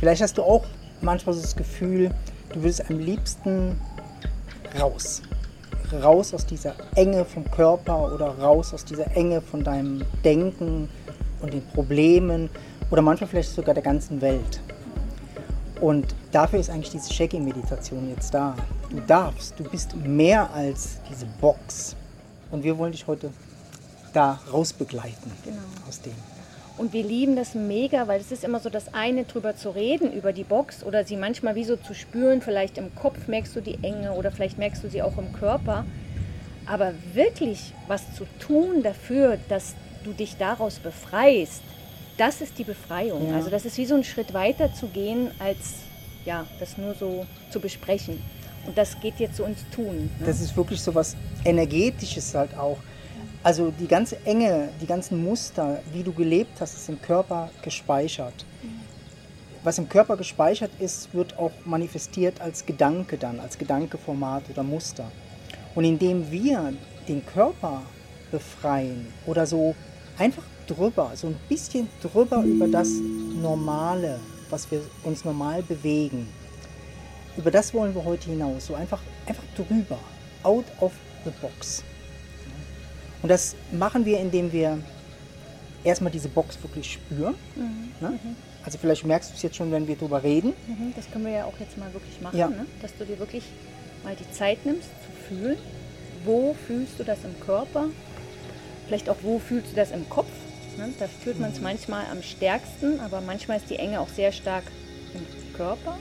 Vielleicht hast du auch manchmal so das Gefühl, du willst am liebsten raus. Raus aus dieser Enge vom Körper oder raus aus dieser Enge von deinem Denken und den Problemen oder manchmal vielleicht sogar der ganzen Welt. Und dafür ist eigentlich diese Shaggy-Meditation jetzt da. Du darfst, du bist mehr als diese Box. Und wir wollen dich heute da rausbegleiten Genau. aus dem. Und wir lieben das mega, weil es ist immer so das eine, drüber zu reden, über die Box oder sie manchmal wie so zu spüren. Vielleicht im Kopf merkst du die Enge oder vielleicht merkst du sie auch im Körper. Aber wirklich was zu tun dafür, dass du dich daraus befreist, das ist die Befreiung. Ja. Also das ist wie so ein Schritt weiter zu gehen, als ja, das nur so zu besprechen. Und das geht jetzt so ins Tun. Ne? Das ist wirklich so was Energetisches halt auch. Also die ganze Enge, die ganzen Muster, wie du gelebt hast, ist im Körper gespeichert. Was im Körper gespeichert ist, wird auch manifestiert als Gedanke dann, als Gedankeformat oder Muster. Und indem wir den Körper befreien oder so einfach drüber, so ein bisschen drüber über das Normale, was wir uns normal bewegen, über das wollen wir heute hinaus. So einfach, einfach drüber. Out of the box. Und das machen wir, indem wir erstmal diese Box wirklich spüren. Ne? Also vielleicht merkst du es jetzt schon, wenn wir drüber reden. Mhm, Das können wir ja auch jetzt mal wirklich machen, Ja. ne? dass du dir wirklich mal die Zeit nimmst zu fühlen. Wo fühlst du das im Körper? Vielleicht auch, wo fühlst du das im Kopf? Ne? Da fühlt man es manchmal am stärksten, aber manchmal ist die Enge auch sehr stark im Körper.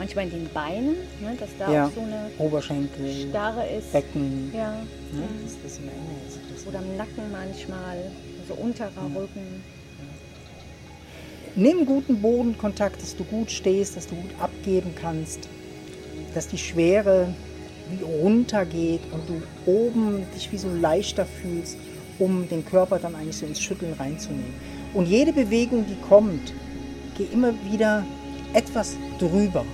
Manchmal in den Beinen, ne? dass da Ja. auch so eine Oberschenkel, Starre ist. Becken. Ja. Ne? Mhm. Dass das immer enger ist. Das- Oder im Nacken manchmal, also unterer Rücken. Nimm guten Bodenkontakt, dass du gut stehst, dass du gut abgeben kannst, dass die Schwere wie runtergeht und du oben dich wie so leichter fühlst, um den Körper dann eigentlich so ins Schütteln reinzunehmen. Und jede Bewegung, die kommt, geh immer wieder etwas drüber.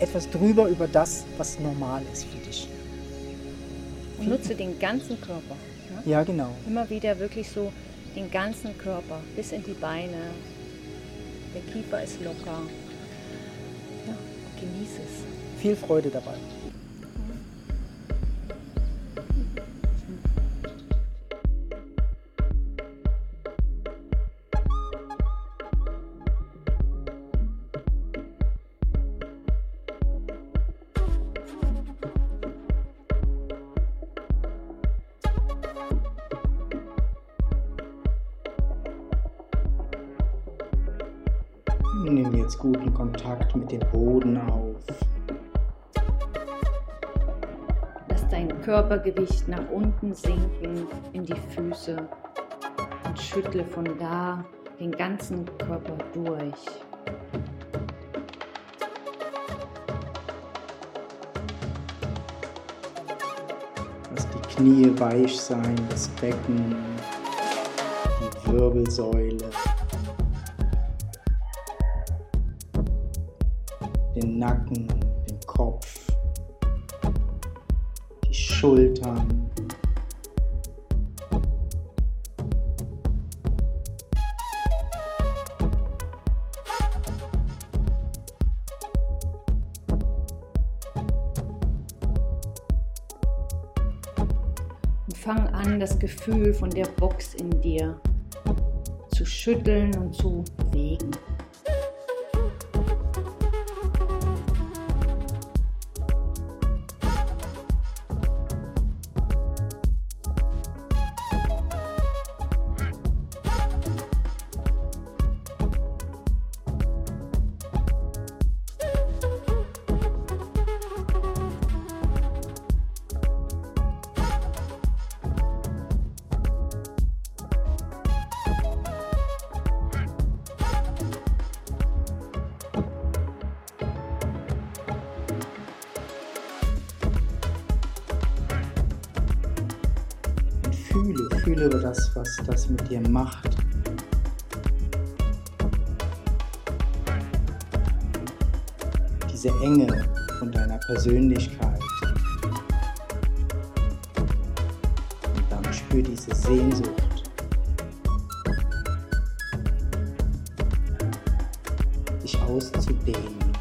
Etwas drüber über das, was normal ist für dich. Und nutze den ganzen Körper. Ne? Ja, genau. Immer wieder wirklich so den ganzen Körper bis in die Beine. Der Kiefer ist locker. Ja, genieß es. Viel Freude dabei. Jetzt guten Kontakt mit dem Boden auf. Lass dein Körpergewicht nach unten sinken in die Füße und schüttle von da den ganzen Körper durch. Lass die Knie weich sein, das Becken, die Wirbelsäule, Nacken, den Kopf, die Schultern. Und fang an, das Gefühl von der Box in dir zu schütteln und zu bewegen. Fühle, fühle das, was das mit dir macht. Diese Enge von deiner Persönlichkeit. Und dann spür diese Sehnsucht. Dich auszudehnen.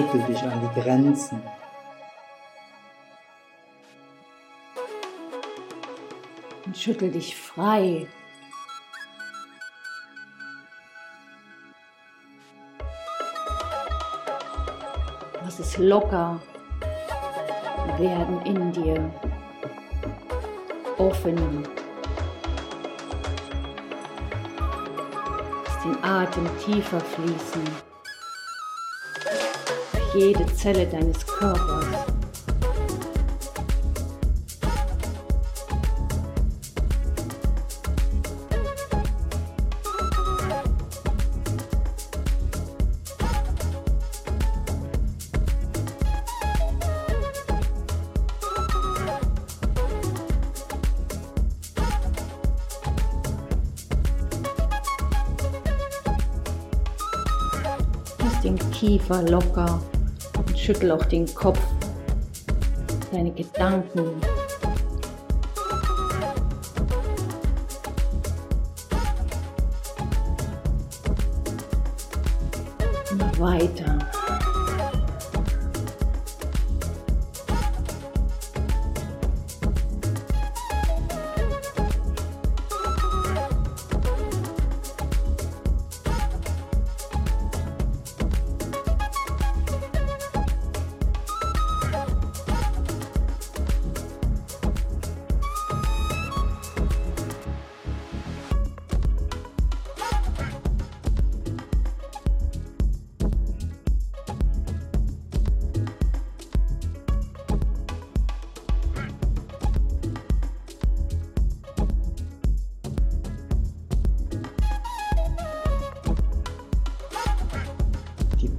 Schüttel dich an die Grenzen. Und schüttel dich frei. Lass es locker werden in dir. Offen. Lass den Atem tiefer fließen jede Zelle deines Körpers. Kiefer locker schüttel auch den Kopf, deine Gedanken.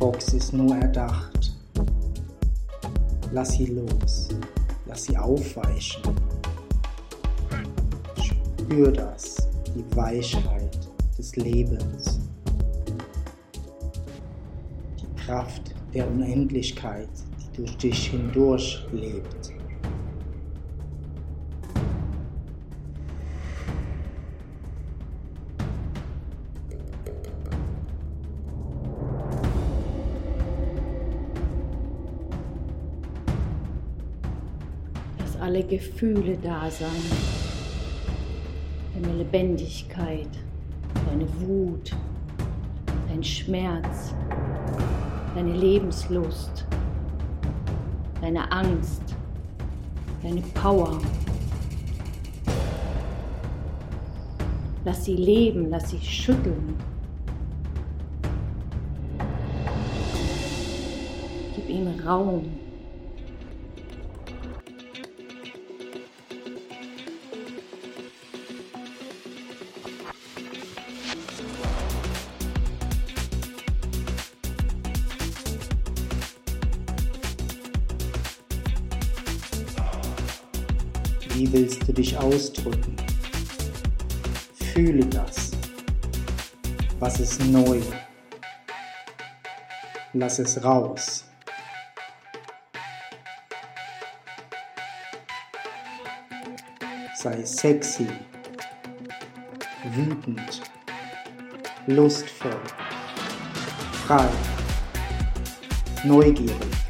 Box ist nur erdacht. Lass sie los. Lass sie aufweichen. Spür das, die Weichheit des Lebens. Die Kraft der Unendlichkeit, die durch dich hindurch lebt. Alle Gefühle da sein. Deine Lebendigkeit, deine Wut, dein Schmerz, deine Lebenslust, deine Angst, deine Power. Lass sie leben, lass sie schütteln. Gib ihnen Raum. Du dich ausdrücken? Fühle das. Was ist neu? Lass es raus. Sei sexy, wütend, lustvoll, frei, neugierig.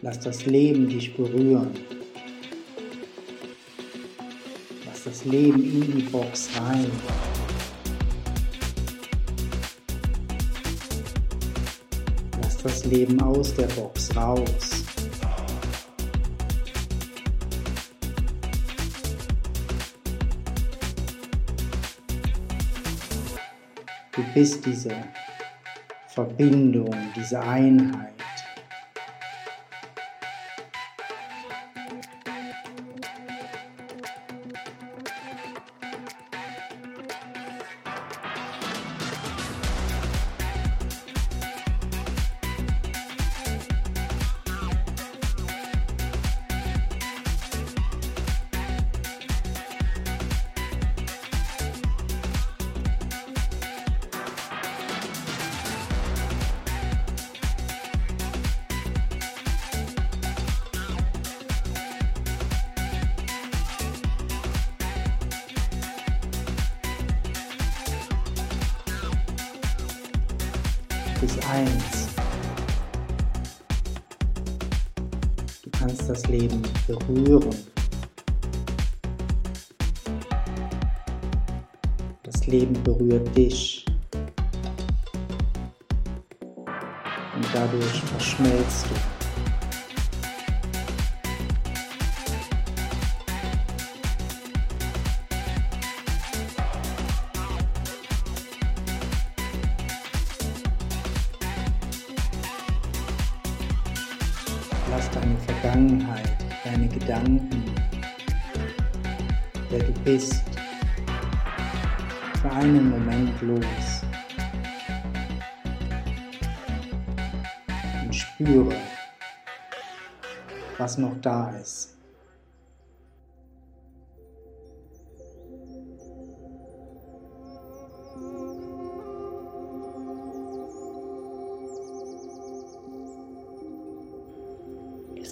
Lass das Leben dich berühren. Lass das Leben in die Box rein. Lass das Leben aus der Box raus. Du bist diese Verbindung, diese Einheit. Bist eins. Du kannst das Leben berühren. Das Leben berührt dich. Und dadurch verschmelzt du. Gedanken, wer du bist, für einen Moment los und spüre, was noch da ist.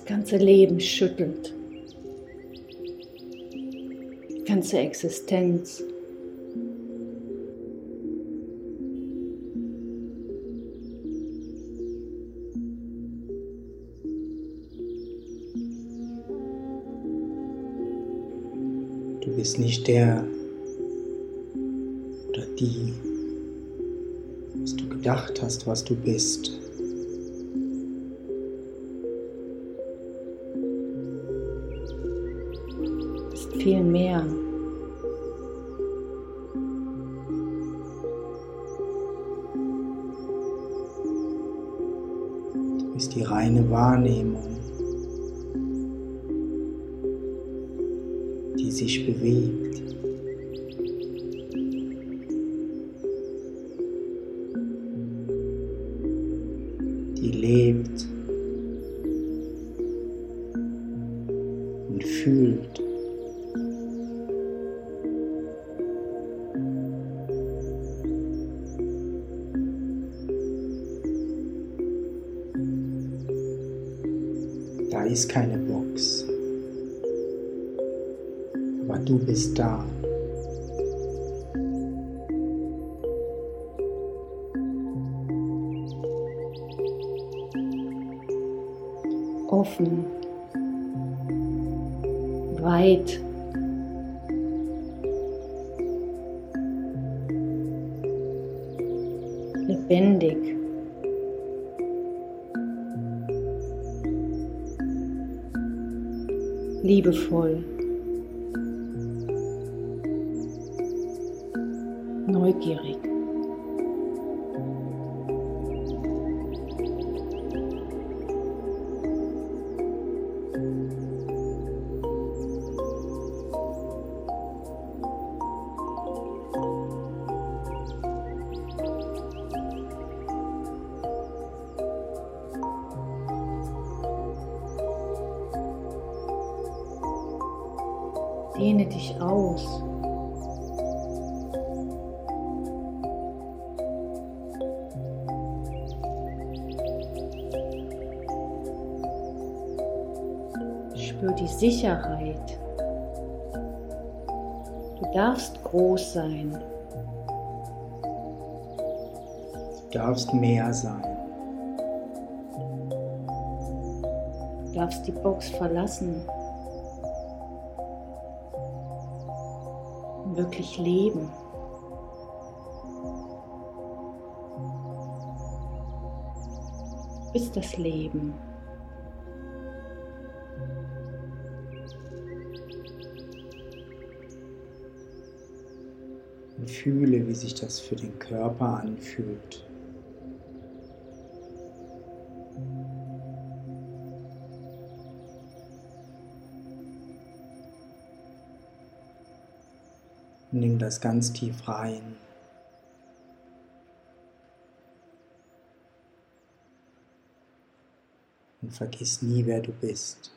ganze Leben schüttelt, ganze Existenz. Du bist nicht der oder die, was du gedacht hast, was du bist. Du bist die reine Wahrnehmung, die sich bewegt. Ist keine Box. Aber du bist da. Liebevoll, neugierig. Dehne dich aus. Spür die Sicherheit. Du darfst groß sein. Du darfst mehr sein. darfst die Box verlassen. Wirklich leben. Du bist das Leben. Und fühle, wie sich das für den Körper anfühlt. Nimm das ganz tief rein. Und vergiss nie, wer du bist.